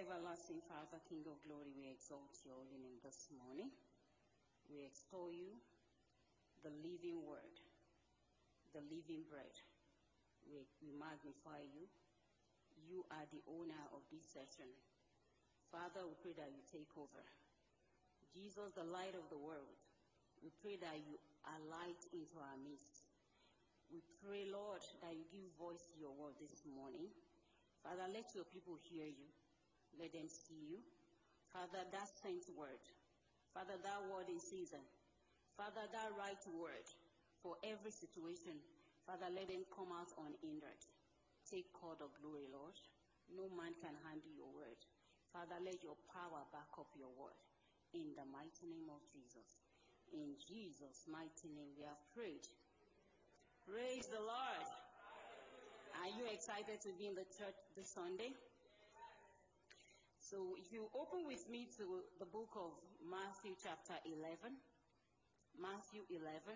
Everlasting Father, King of glory, we exalt your holy name this morning. We extol you, the living word, the living bread. We, we magnify you. You are the owner of this session. Father, we pray that you take over. Jesus, the light of the world, we pray that you are light into our midst. We pray, Lord, that you give voice to your word this morning. Father, let your people hear you. Let them see you. Father, that sent word. Father, that word in season. Father, that right word for every situation. Father, let them come out unhindered. Take all the glory, Lord. No man can handle your word. Father, let your power back up your word. In the mighty name of Jesus. In Jesus' mighty name we have prayed. Praise the Lord. Are you excited to be in the church this Sunday? So if you open with me to the book of Matthew chapter 11, Matthew 11,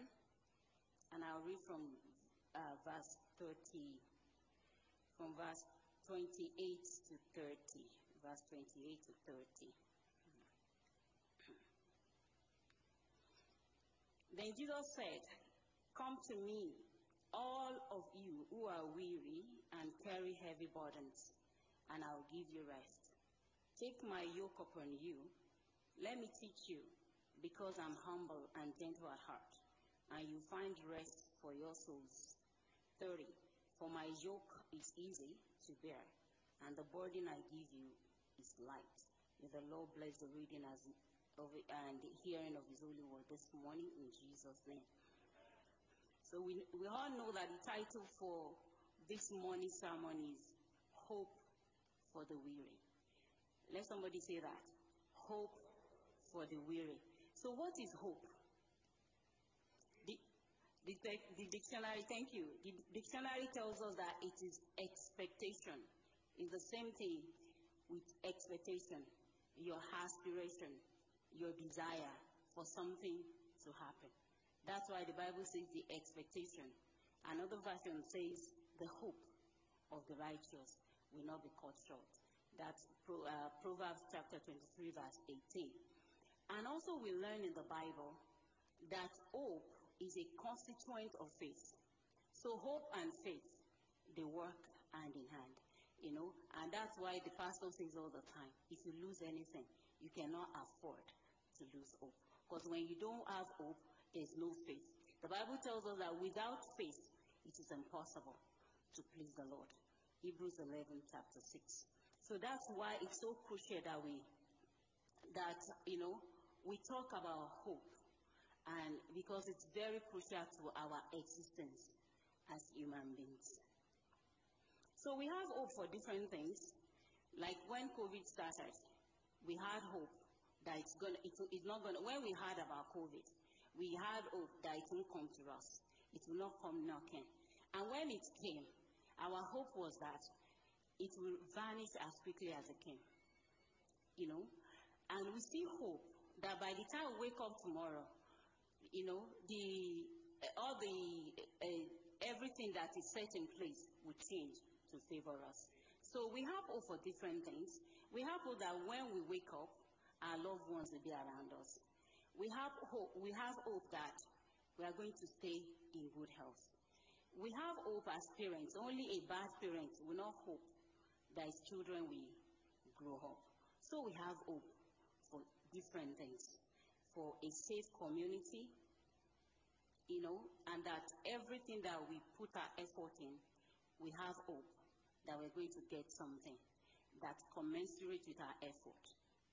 and I'll read from uh, verse 30, from verse 28 to 30, verse 28 to 30. Then Jesus said, Come to me, all of you who are weary and carry heavy burdens, and I'll give you rest. Take my yoke upon you. Let me teach you, because I'm humble and gentle at heart, and you find rest for your souls. 30. For my yoke is easy to bear, and the burden I give you is light. May the Lord bless the reading as of and the hearing of His holy word this morning in Jesus' name. So we, we all know that the title for this morning's sermon is Hope for the Weary. Let somebody say that. Hope for the weary. So what is hope? The, the, the dictionary, thank you. The dictionary tells us that it is expectation. It's the same thing with expectation, your aspiration, your desire for something to happen. That's why the Bible says the expectation. Another version says the hope of the righteous will not be cut short. That's uh, Proverbs chapter 23, verse 18. And also, we learn in the Bible that hope is a constituent of faith. So, hope and faith, they work hand in hand. You know, and that's why the pastor says all the time if you lose anything, you cannot afford to lose hope. Because when you don't have hope, there's no faith. The Bible tells us that without faith, it is impossible to please the Lord. Hebrews 11, chapter 6. So that's why it's so crucial that we, that, you know, we talk about hope. And because it's very crucial to our existence as human beings. So we have hope for different things. Like when COVID started, we had hope that it's going it, it's not to, when we heard about COVID, we had hope that it won't come to us. It will not come knocking. And when it came, our hope was that it will vanish as quickly as it came. You know? And we still hope that by the time we wake up tomorrow, you know, the, all the, uh, everything that is set in place will change to favor us. So we have hope for different things. We have hope that when we wake up, our loved ones will be around us. We have hope, we have hope that we are going to stay in good health. We have hope as parents. Only a bad parent will not hope that his children will grow up. So we have hope for different things. For a safe community, you know, and that everything that we put our effort in, we have hope that we're going to get something that's commensurate with our effort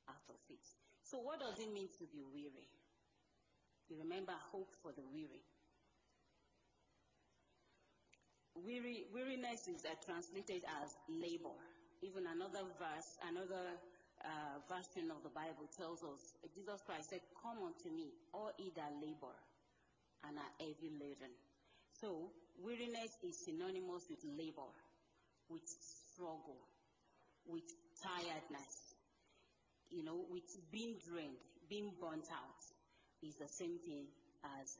out of it. So, what does it mean to be weary? You remember hope for the weary. Weary, weariness is uh, translated as labor. Even another verse, another uh, version of the Bible tells us, Jesus Christ said, Come unto me, all ye that labor and are heavy laden. So, weariness is synonymous with labor, with struggle, with tiredness, you know, with being drained, being burnt out, is the same thing as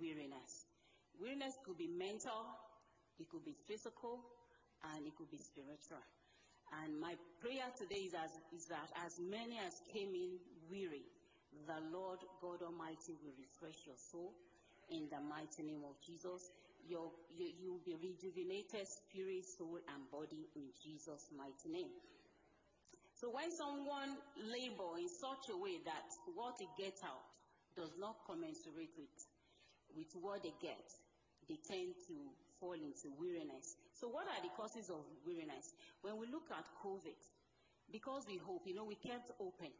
weariness. Weariness could be mental, it could be physical, and it could be spiritual. And my prayer today is, as, is that as many as came in weary, the Lord God Almighty will refresh your soul in the mighty name of Jesus. You, you will be rejuvenated spirit, soul, and body in Jesus' mighty name. So when someone labor in such a way that what they get out does not commensurate with, with what they get, they tend to fall into weariness. So what are the causes of weariness? When we look at COVID, because we hope, you know, we kept open,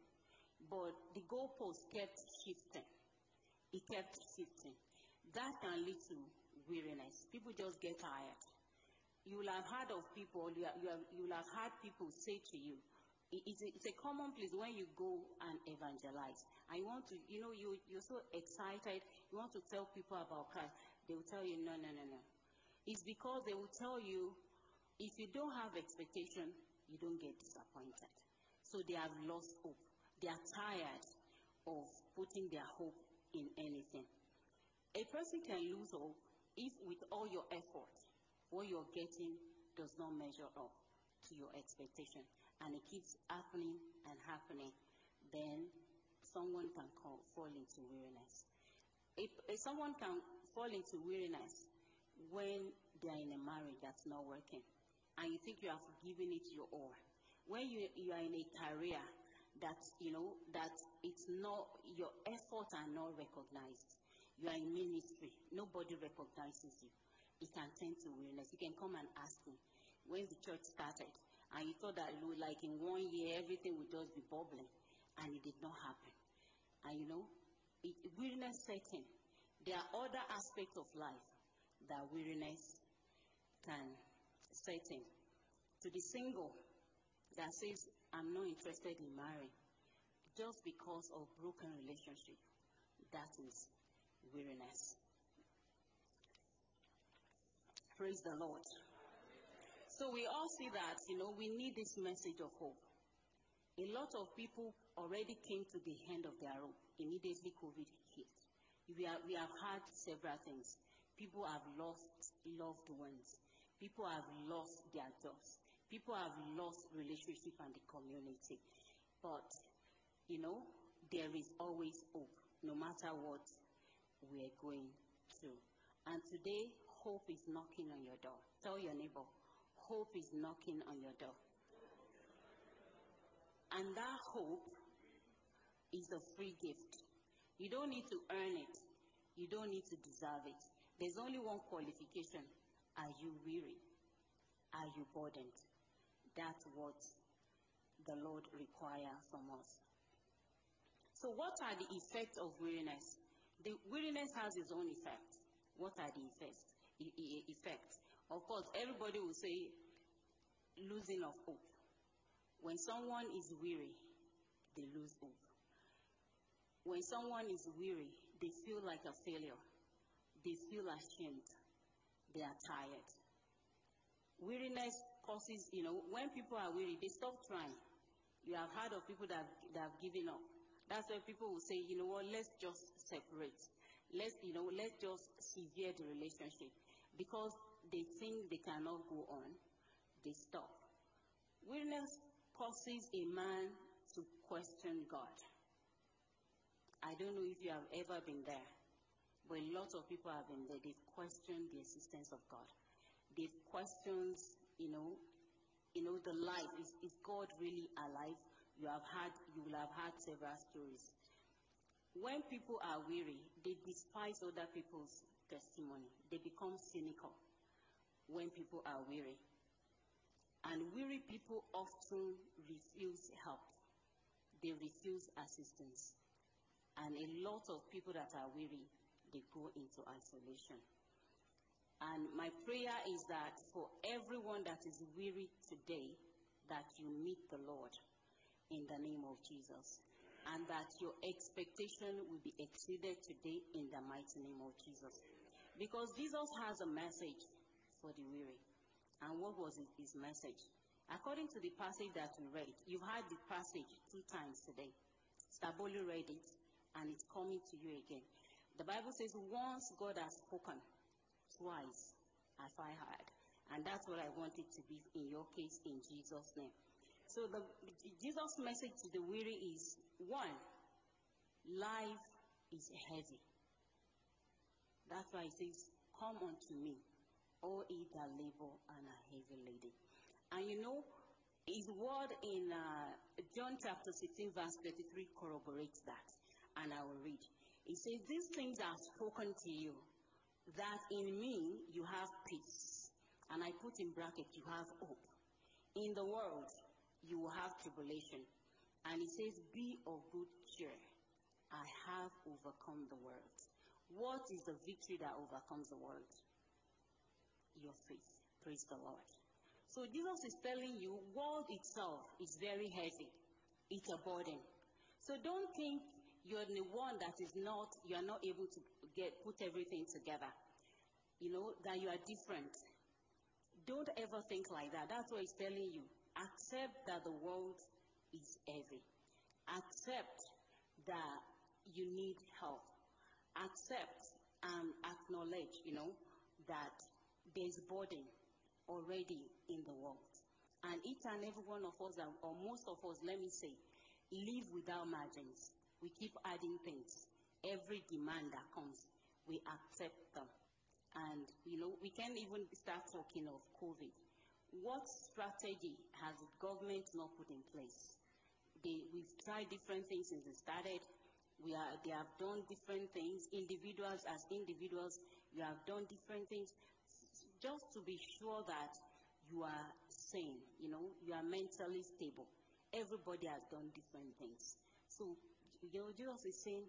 but the goalpost kept shifting. It kept shifting. That can lead to weariness. People just get tired. You will have heard of people, you, have, you, have, you will have heard people say to you, it's a, it's a common place when you go and evangelize. You want to, you know, you, you're so excited, you want to tell people about Christ. They will tell you, no, no, no, no. It's because they will tell you, if you don't have expectation, you don't get disappointed. So they have lost hope. They are tired of putting their hope in anything. A person can lose hope if, with all your effort, what you're getting does not measure up to your expectation and it keeps happening and happening, then someone can call, fall into weariness. If, if someone can fall into weariness when they are in a marriage that's not working and you think you have given it your all, when you, you are in a career that you know that it's not your efforts are not recognized. You are in ministry, nobody recognizes you. It can tend to weariness. You can come and ask me, when the church started, and you thought that like in one year everything would just be bubbling, and it did not happen. And you know, it, weariness setting. There are other aspects of life that weariness can set in. To the single, that says, I'm not interested in marrying, just because of broken relationship, that is weariness. Praise the Lord. So we all see that, you know, we need this message of hope. A lot of people already came to the end of their rope immediately COVID hit. We, are, we have had several things. People have lost loved ones. People have lost their jobs. People have lost relationship and the community. But, you know, there is always hope, no matter what we're going through. And today, hope is knocking on your door. Tell your neighbor, hope is knocking on your door. And that hope is a free gift. You don't need to earn it. You don't need to deserve it. There's only one qualification. Are you weary? Are you burdened? That's what the Lord requires from us. So, what are the effects of weariness? The weariness has its own effects. What are the effects? effects? Of course, everybody will say losing of hope. When someone is weary, they lose hope. When someone is weary, they feel like a failure. They feel ashamed. They are tired. Weariness causes, you know, when people are weary, they stop trying. You have heard of people that, that have given up. That's why people will say, you know what, let's just separate. Let's, you know, let's just sever the relationship. Because they think they cannot go on, they stop. Weariness causes a man to question God. I don't know if you have ever been there, but a lot of people have been there. They've questioned the existence of God. They've questioned, you know, you know, the life. Is, is God really alive? You have had, you will have had several stories. When people are weary, they despise other people's testimony. They become cynical when people are weary. And weary people often refuse help. They refuse assistance. And a lot of people that are weary, they go into isolation. And my prayer is that for everyone that is weary today, that you meet the Lord in the name of Jesus. And that your expectation will be exceeded today in the mighty name of Jesus. Because Jesus has a message for the weary. And what was his message? According to the passage that we read, you've heard the passage two times today. Staboli read it and it's coming to you again. The Bible says, once God has spoken, twice have I heard. And that's what I want it to be in your case in Jesus' name. So the Jesus' message to the weary is one, life is heavy. That's why he says, Come unto me, all ye that labor and are heavy laden. And you know, his word in uh, John chapter 16, verse 33 corroborates that. And I will read. He says, These things are spoken to you, that in me you have peace. And I put in bracket, you have hope. In the world, you will have tribulation. And he says, Be of good cheer. I have overcome the world. What is the victory that overcomes the world? Your faith. Praise the Lord. So Jesus is telling you, world itself is very heavy. It's a burden. So don't think you're the one that is not, you are not able to get, put everything together. You know, that you are different. Don't ever think like that. That's what he's telling you. Accept that the world is heavy. Accept that you need help. Accept and acknowledge, you know, that there's burden already in the world. And each and every one of us, or most of us, let me say, live without margins. We keep adding things. Every demand that comes, we accept them. And, you know, we can even start talking of COVID. What strategy has the government not put in place? They, we've tried different things since it started. We are, they have done different things. Individuals, as individuals, you have done different things just to be sure that you are sane, you know, you are mentally stable. Everybody has done different things. So, Jesus is saying,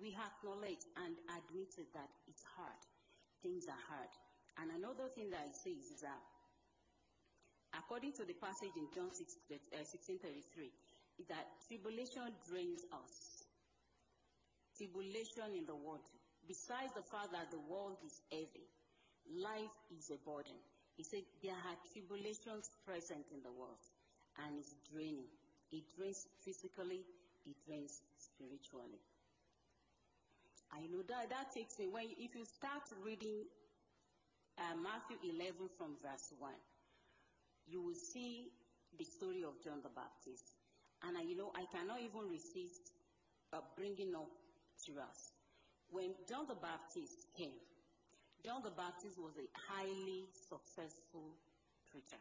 we acknowledge and admitted that it's hard. Things are hard. And another thing that he says is that, according to the passage in John 6, uh, 16:33, is that tribulation drains us. Tribulation in the world. Besides the fact that the world is heavy, life is a burden. He said there are tribulations present in the world and it's draining. It drains physically, it drains spiritually. I know that that takes when if you start reading uh, Matthew 11 from verse 1, you will see the story of John the Baptist. And uh, you know, I cannot even resist uh, bringing up to us. When John the Baptist came, John the Baptist was a highly successful preacher.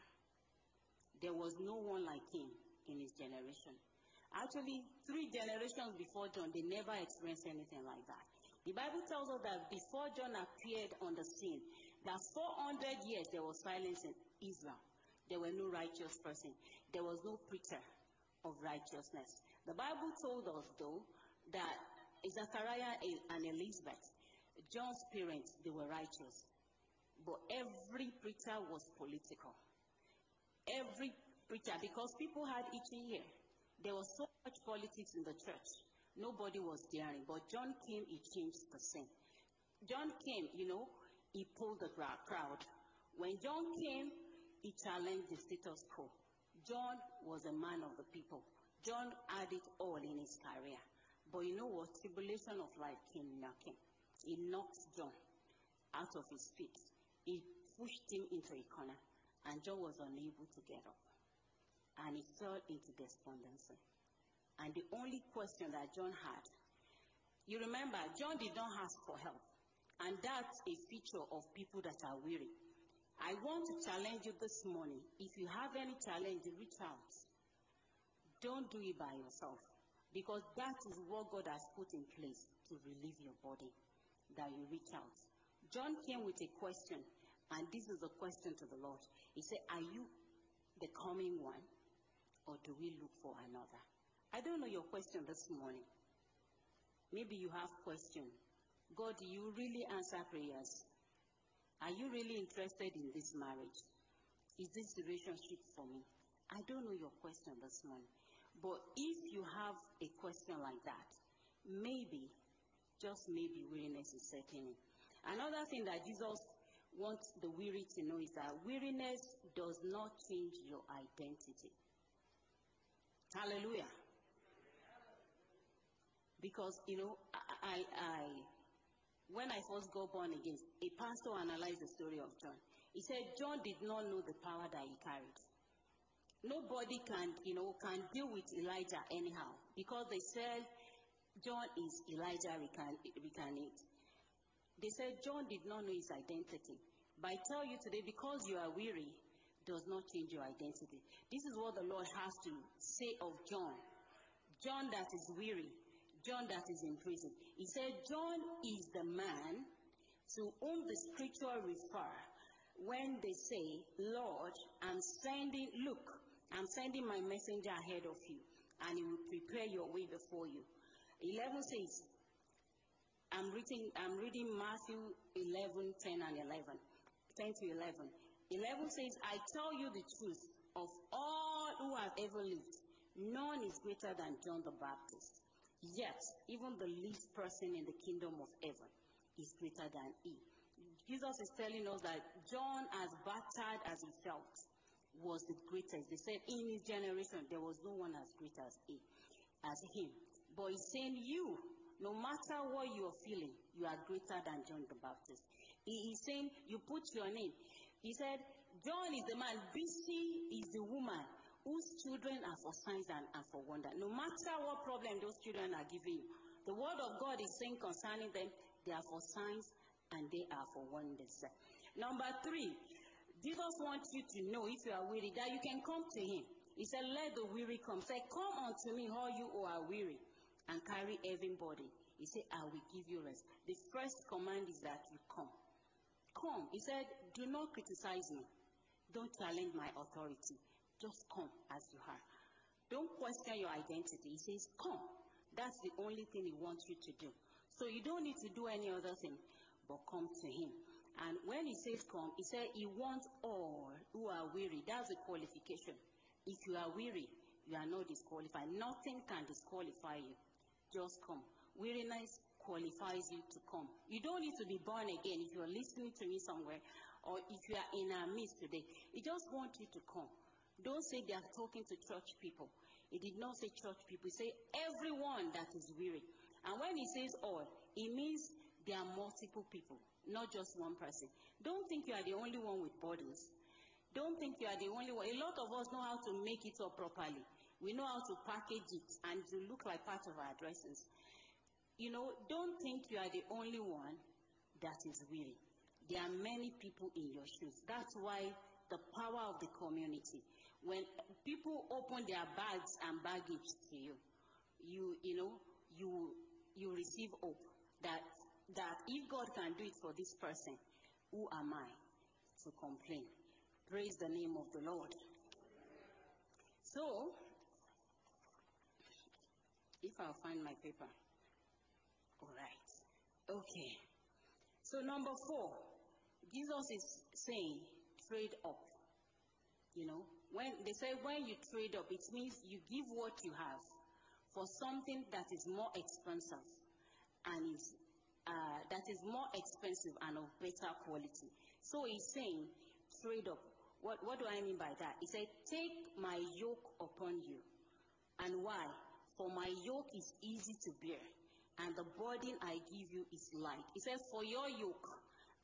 There was no one like him in his generation. Actually, three generations before John, they never experienced anything like that. The Bible tells us that before John appeared on the scene, that 400 years there was silence in Israel. There were no righteous person. There was no preacher of righteousness. The Bible told us, though, that Zechariah and Elizabeth, John's parents, they were righteous. But every preacher was political. Every preacher, because people had itching ear. There was so much politics in the church. Nobody was daring. But John came, he changed the scene. John came, you know, he pulled the crowd. When John came, he challenged the status quo. John was a man of the people. John had it all in his career. But you know what? Tribulation of life came knocking. He knocked John out of his feet. He pushed him into a corner, and John was unable to get up. And he fell into despondency. And the only question that John had, you remember, John did not ask for help. And that's a feature of people that are weary. I want to challenge you this morning. If you have any challenge, reach out. Don't do it by yourself. Because that is what God has put in place to relieve your body that you reach out. John came with a question, and this is a question to the Lord. He said, Are you the coming one, or do we look for another? I don't know your question this morning. Maybe you have question. God, do you really answer prayers? Are you really interested in this marriage? Is this relationship for me? I don't know your question this morning. But if you have a question like that, maybe just maybe weariness is setting in. Another thing that Jesus wants the weary to know is that weariness does not change your identity. Hallelujah. Because, you know, I, I, when I first got born again, a pastor analyzed the story of John. He said John did not know the power that he carried. Nobody can, you know, can deal with Elijah anyhow because they said John is Elijah incarnate. They said John did not know his identity. But I tell you today, because you are weary, does not change your identity. This is what the Lord has to say of John. John that is weary, John that is in prison. He said, John is the man to whom the scripture refer when they say, Lord, I'm sending, look, I'm sending my messenger ahead of you, and he will prepare your way before you. 11 says, I'm reading, I'm reading Matthew 11, 10 and 11. 10 to 11. 11 says, I tell you the truth, of all who have ever lived, none is greater than John the Baptist. Yet, even the least person in the kingdom of heaven is greater than he. Jesus is telling us that John, as battered as he felt, was the greatest. They said in his generation there was no one as great as he, as him. But he's saying you, no matter what you are feeling, you are greater than John the Baptist. He is saying you put your name. He said, John is the man, busy is the woman whose children are for signs and, and for wonder. No matter what problem those children are giving the word of God is saying concerning them, they are for signs and they are for wonders. Number three, Jesus wants you to know, if you are weary, that you can come to Him. He said, Let the weary come. Say, Come unto me, all you who are weary, and carry everybody. He said, I will give you rest. The first command is that you come. Come. He said, Do not criticize me. Don't challenge my authority. Just come as you are. Don't question your identity. He says, Come. That's the only thing he wants you to do. So you don't need to do any other thing, but come to him. And when he says come, he said he wants all who are weary. That's the qualification. If you are weary, you are not disqualified. Nothing can disqualify you. Just come. Weariness qualifies you to come. You don't need to be born again if you're listening to me somewhere or if you are in our midst today. He just wants you to come. Don't say they are talking to church people. He did not say church people. He said everyone that is weary. And when he says all, it means there are multiple people not just one person. Don't think you are the only one with burdens. Don't think you are the only one. A lot of us know how to make it up properly. We know how to package it and to look like part of our dresses. You know, don't think you are the only one that is weary. There are many people in your shoes. That's why the power of the community. When people open their bags and baggage to you, you, you know, you, you receive hope that that if God can do it for this person, who am I to complain? Praise the name of the Lord. So, if I'll find my paper. Okay. So, number four, Jesus is saying, trade up. You know, when they say when you trade up, it means you give what you have for something that is more expensive and is uh, that is more expensive and of better quality. So he's saying, trade up. What, what do I mean by that? He said, take my yoke upon you. And why? For my yoke is easy to bear, and the burden I give you is light. He said, for your yoke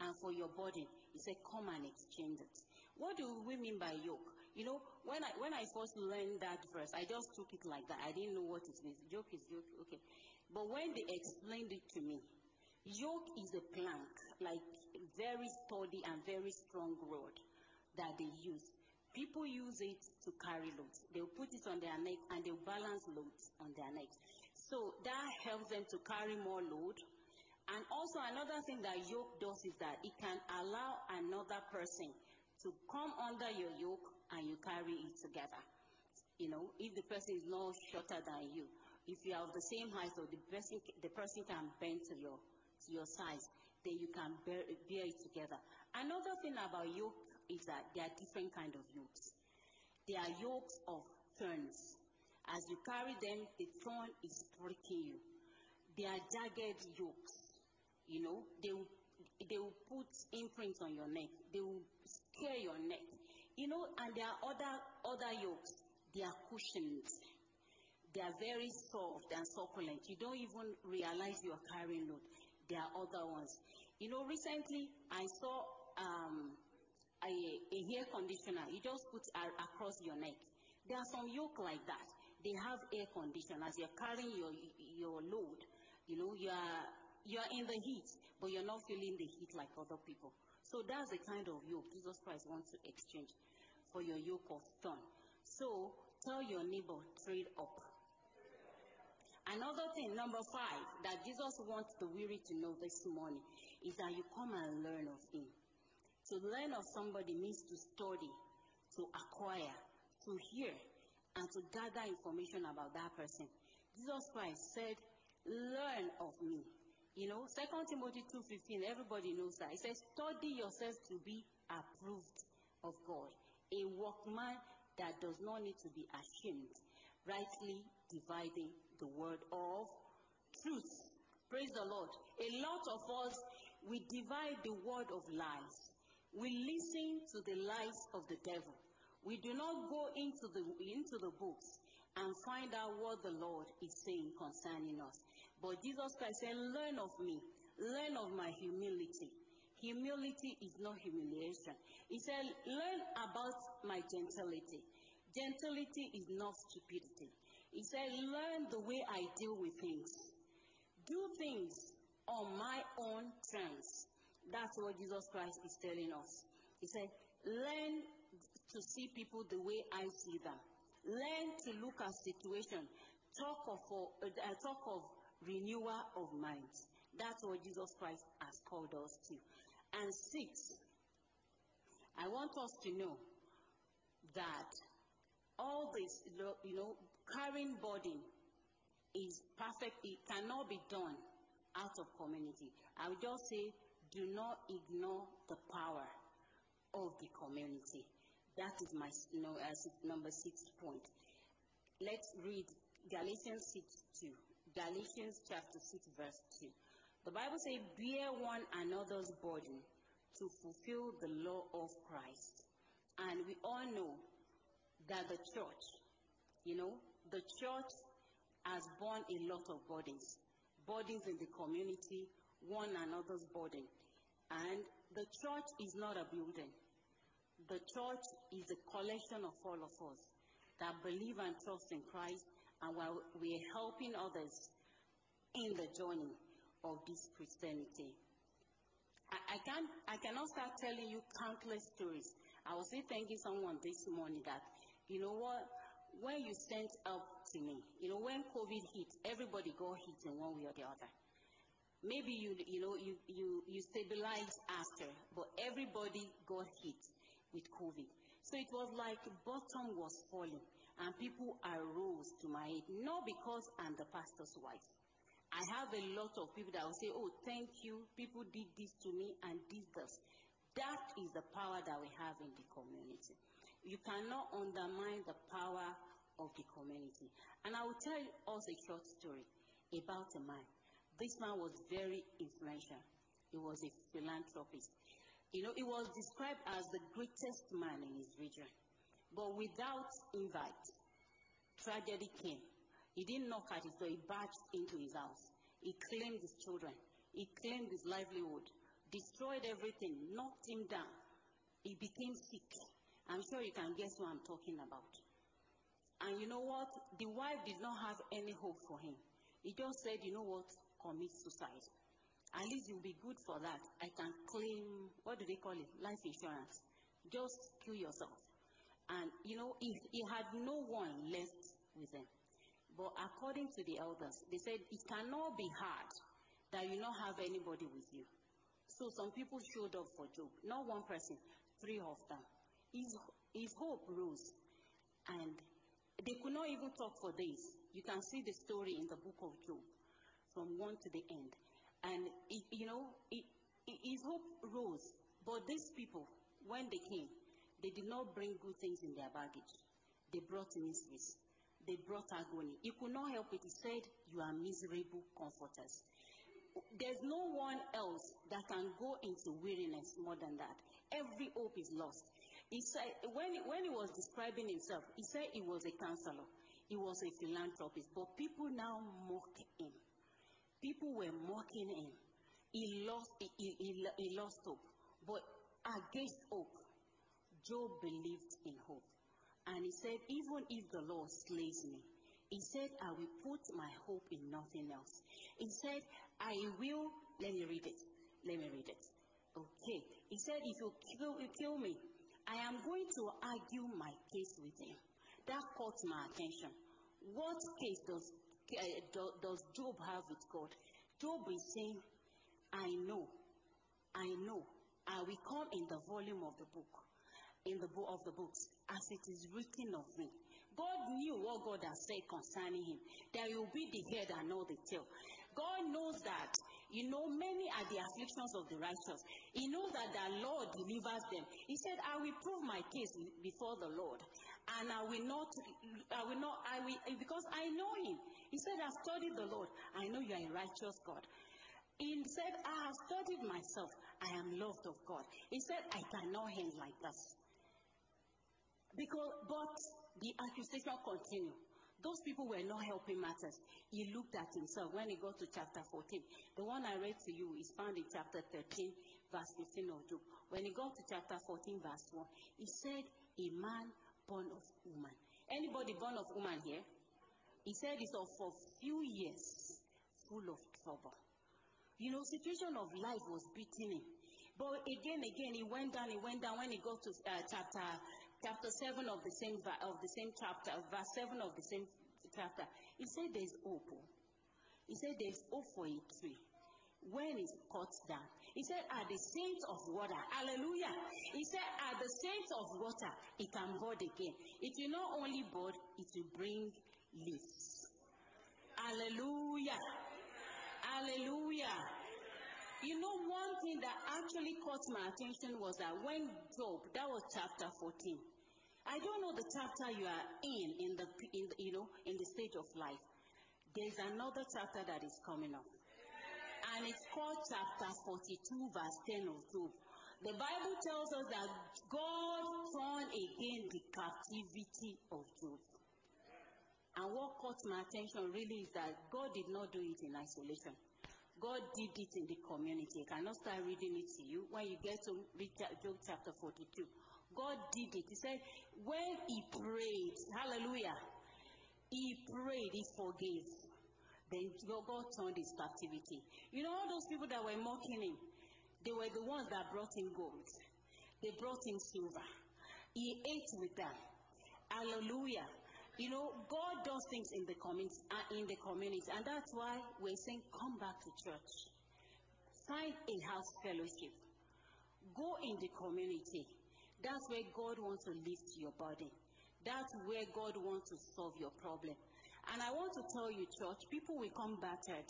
and for your burden, he said, come and exchange it. What do we mean by yoke? You know, when I when I first learned that verse, I just took it like that. I didn't know what it means. Yoke is yoke, okay. But when they explained it to me, Yoke is a plank, like very sturdy and very strong rod that they use. People use it to carry loads. They'll put it on their neck and they'll balance loads on their necks. So that helps them to carry more load. And also another thing that yoke does is that it can allow another person to come under your yoke and you carry it together. You know, if the person is no shorter than you, if you are of the same height, so the person, the person can bend to your to your size, then you can bear, bear it together. Another thing about yoke is that there are different kind of yokes. There are yokes of thorns. As you carry them, the thorn is pricking you. There are jagged yokes. You know, they will, they will put imprints on your neck. They will scare your neck. You know, and there are other other yokes. They are cushions. They are very soft and succulent. You don't even realize you are carrying load there are other ones. You know, recently I saw um, a, a hair conditioner, you just put across your neck. There are some yoke like that. They have air condition as you're carrying your your load. You know, you are you are in the heat, but you're not feeling the heat like other people. So that's the kind of yoke Jesus Christ wants to exchange for your yoke of thorn. So tell your neighbor, trade up. Another thing, number five, that Jesus wants the weary to know this morning is that you come and learn of Him. To learn of somebody means to study, to acquire, to hear, and to gather information about that person. Jesus Christ said, Learn of me. You know, 2 Timothy 2.15, everybody knows that. It says, Study yourself to be approved of God, a workman that does not need to be ashamed, rightly dividing the word of truth. Praise the Lord. A lot of us, we divide the word of lies. We listen to the lies of the devil. We do not go into the, into the books and find out what the Lord is saying concerning us. But Jesus Christ said, Learn of me, learn of my humility. Humility is not humiliation. He said, Learn about my gentility. Gentility is not stupidity. He said, Learn the way I deal with things. Do things on my own terms. That's what Jesus Christ is telling us. He said, Learn to see people the way I see them. Learn to look at situation. Talk of, uh, talk of renewal of minds. That's what Jesus Christ has called us to. And six, I want us to know that all this, you know, carrying burden is perfect. It cannot be done out of community. I would just say, do not ignore the power of the community. That is my know, uh, as number six point. Let's read Galatians 6 2. Galatians chapter 6, verse 2. The Bible says, Bear one another's burden to fulfill the law of Christ. And we all know that the church, you know, the church has borne a lot of burdens. Burdens in the community, one another's burden. And the church is not a building. The church is a collection of all of us that believe and trust in Christ and while we're helping others in the journey of this Christianity. I, can I cannot start telling you countless stories. I was thanking someone this morning that you know what? When you sent up to me, you know, when COVID hit, everybody got hit in one way or the other. Maybe you, you know, you, you, you stabilized after, but everybody got hit with COVID. So it was like bottom was falling and people arose to my aid, not because I'm the pastor's wife. I have a lot of people that will say, oh, thank you, people did this to me and did this. That is the power that we have in the community. You cannot undermine the power of the community. And I will tell us a short story about a man. This man was very influential. He was a philanthropist. You know, he was described as the greatest man in his region. But without invite, tragedy came. He didn't knock at his door, he barged into his house. He claimed his children. He claimed his livelihood, destroyed everything, knocked him down. He became sick. I'm sure you can guess what I'm talking about. And you know what? The wife did not have any hope for him. He just said, you know what? Commit suicide. At least you'll be good for that. I can claim, what do they call it? Life insurance. Just kill yourself. And, you know, he, he had no one left with him. But according to the elders, they said it cannot be hard that you not have anybody with you. So some people showed up for Job. Not one person, three of them. His, his hope rose. And they could not even talk for days. You can see the story in the book of Job from one to the end. And, it, you know, it, it, his hope rose. But these people, when they came, they did not bring good things in their baggage. They brought miseries. They brought agony. He could not help it. He said, You are miserable comforters. There's no one else that can go into weariness more than that. Every hope is lost. He said, when, when he was describing himself, he said he was a counselor, he was a philanthropist, but people now mock him. People were mocking him. He lost, he, he, he lost hope. But against hope, Job believed in hope. And he said, Even if the Lord slays me, he said, I will put my hope in nothing else. He said, I will, let me read it. Let me read it. Okay. He said, If you kill, you kill me, I am going to argue my case with him. That caught my attention. What case does, Uh, does Job have with God? Job is saying, I know, I know, I will come in the volume of the book, in the book of the books, as it is written of me. God knew what God has said concerning him, There will be the head and not the tail. God knows that, you know, many are the afflictions of the righteous. He knows that the Lord delivers them. He said, I will prove my case before the Lord. And I will not, I will not, I will, because I know him. He said, I've studied the Lord. I know you are a righteous God. He said, I have studied myself. I am loved of God. He said, I cannot hang like this. Because, but the accusation continued. Those people were not helping matters. He looked at himself when he got to chapter 14. The one I read to you is found in chapter 13, verse 15 of Job. When he got to chapter 14, verse 1, he said, A man born of woman. Anybody born of woman here? He said it's of for few years, full of trouble. You know, situation of life was beating him. But again, again, he went down, he went down. When he got to uh, chapter chapter 7 of the same of the same chapter, verse 7 of the same chapter, he said there's hope. He said there's hope for a tree when it's cut down. He said, Are the saints of water. Hallelujah. He said, Are the saints of water. It can bud again. It will not only bud, it will bring leaves. Hallelujah. Hallelujah. You know, one thing that actually caught my attention was that when Job, that was chapter 14. I don't know the chapter you are in, in the, in the, you know, in the stage of life. There's another chapter that is coming up. And it's called chapter 42, verse 10 of Job. The Bible tells us that God turned again the captivity of Job. And what caught my attention really is that God did not do it in isolation. God did it in the community. I cannot start reading it to you. When you get to read Job chapter 42, God did it. He said, when he prayed, hallelujah, he prayed, he forgave. Then God turned his captivity. You know all those people that were mocking him? They were the ones that brought him gold. They brought him silver. He ate with them. Hallelujah. You know, God does things in the community, uh, in the community, and that's why we're saying, come back to church. Find a house fellowship. Go in the community. That's where God wants to lift your body. That's where God wants to solve your problem. And I want to tell you, church, people will come battered.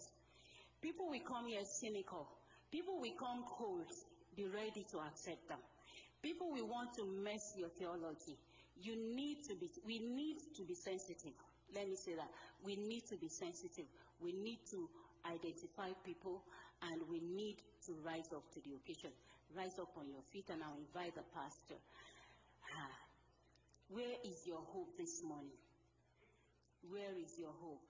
People will come here cynical. People will come cold. Be ready to accept them. People will want to mess your theology you need to be, we need to be sensitive. Let me say that. We need to be sensitive. We need to identify people and we need to rise up to the occasion. Rise up on your feet and I'll invite the pastor. Ah, where is your hope this morning? Where is your hope?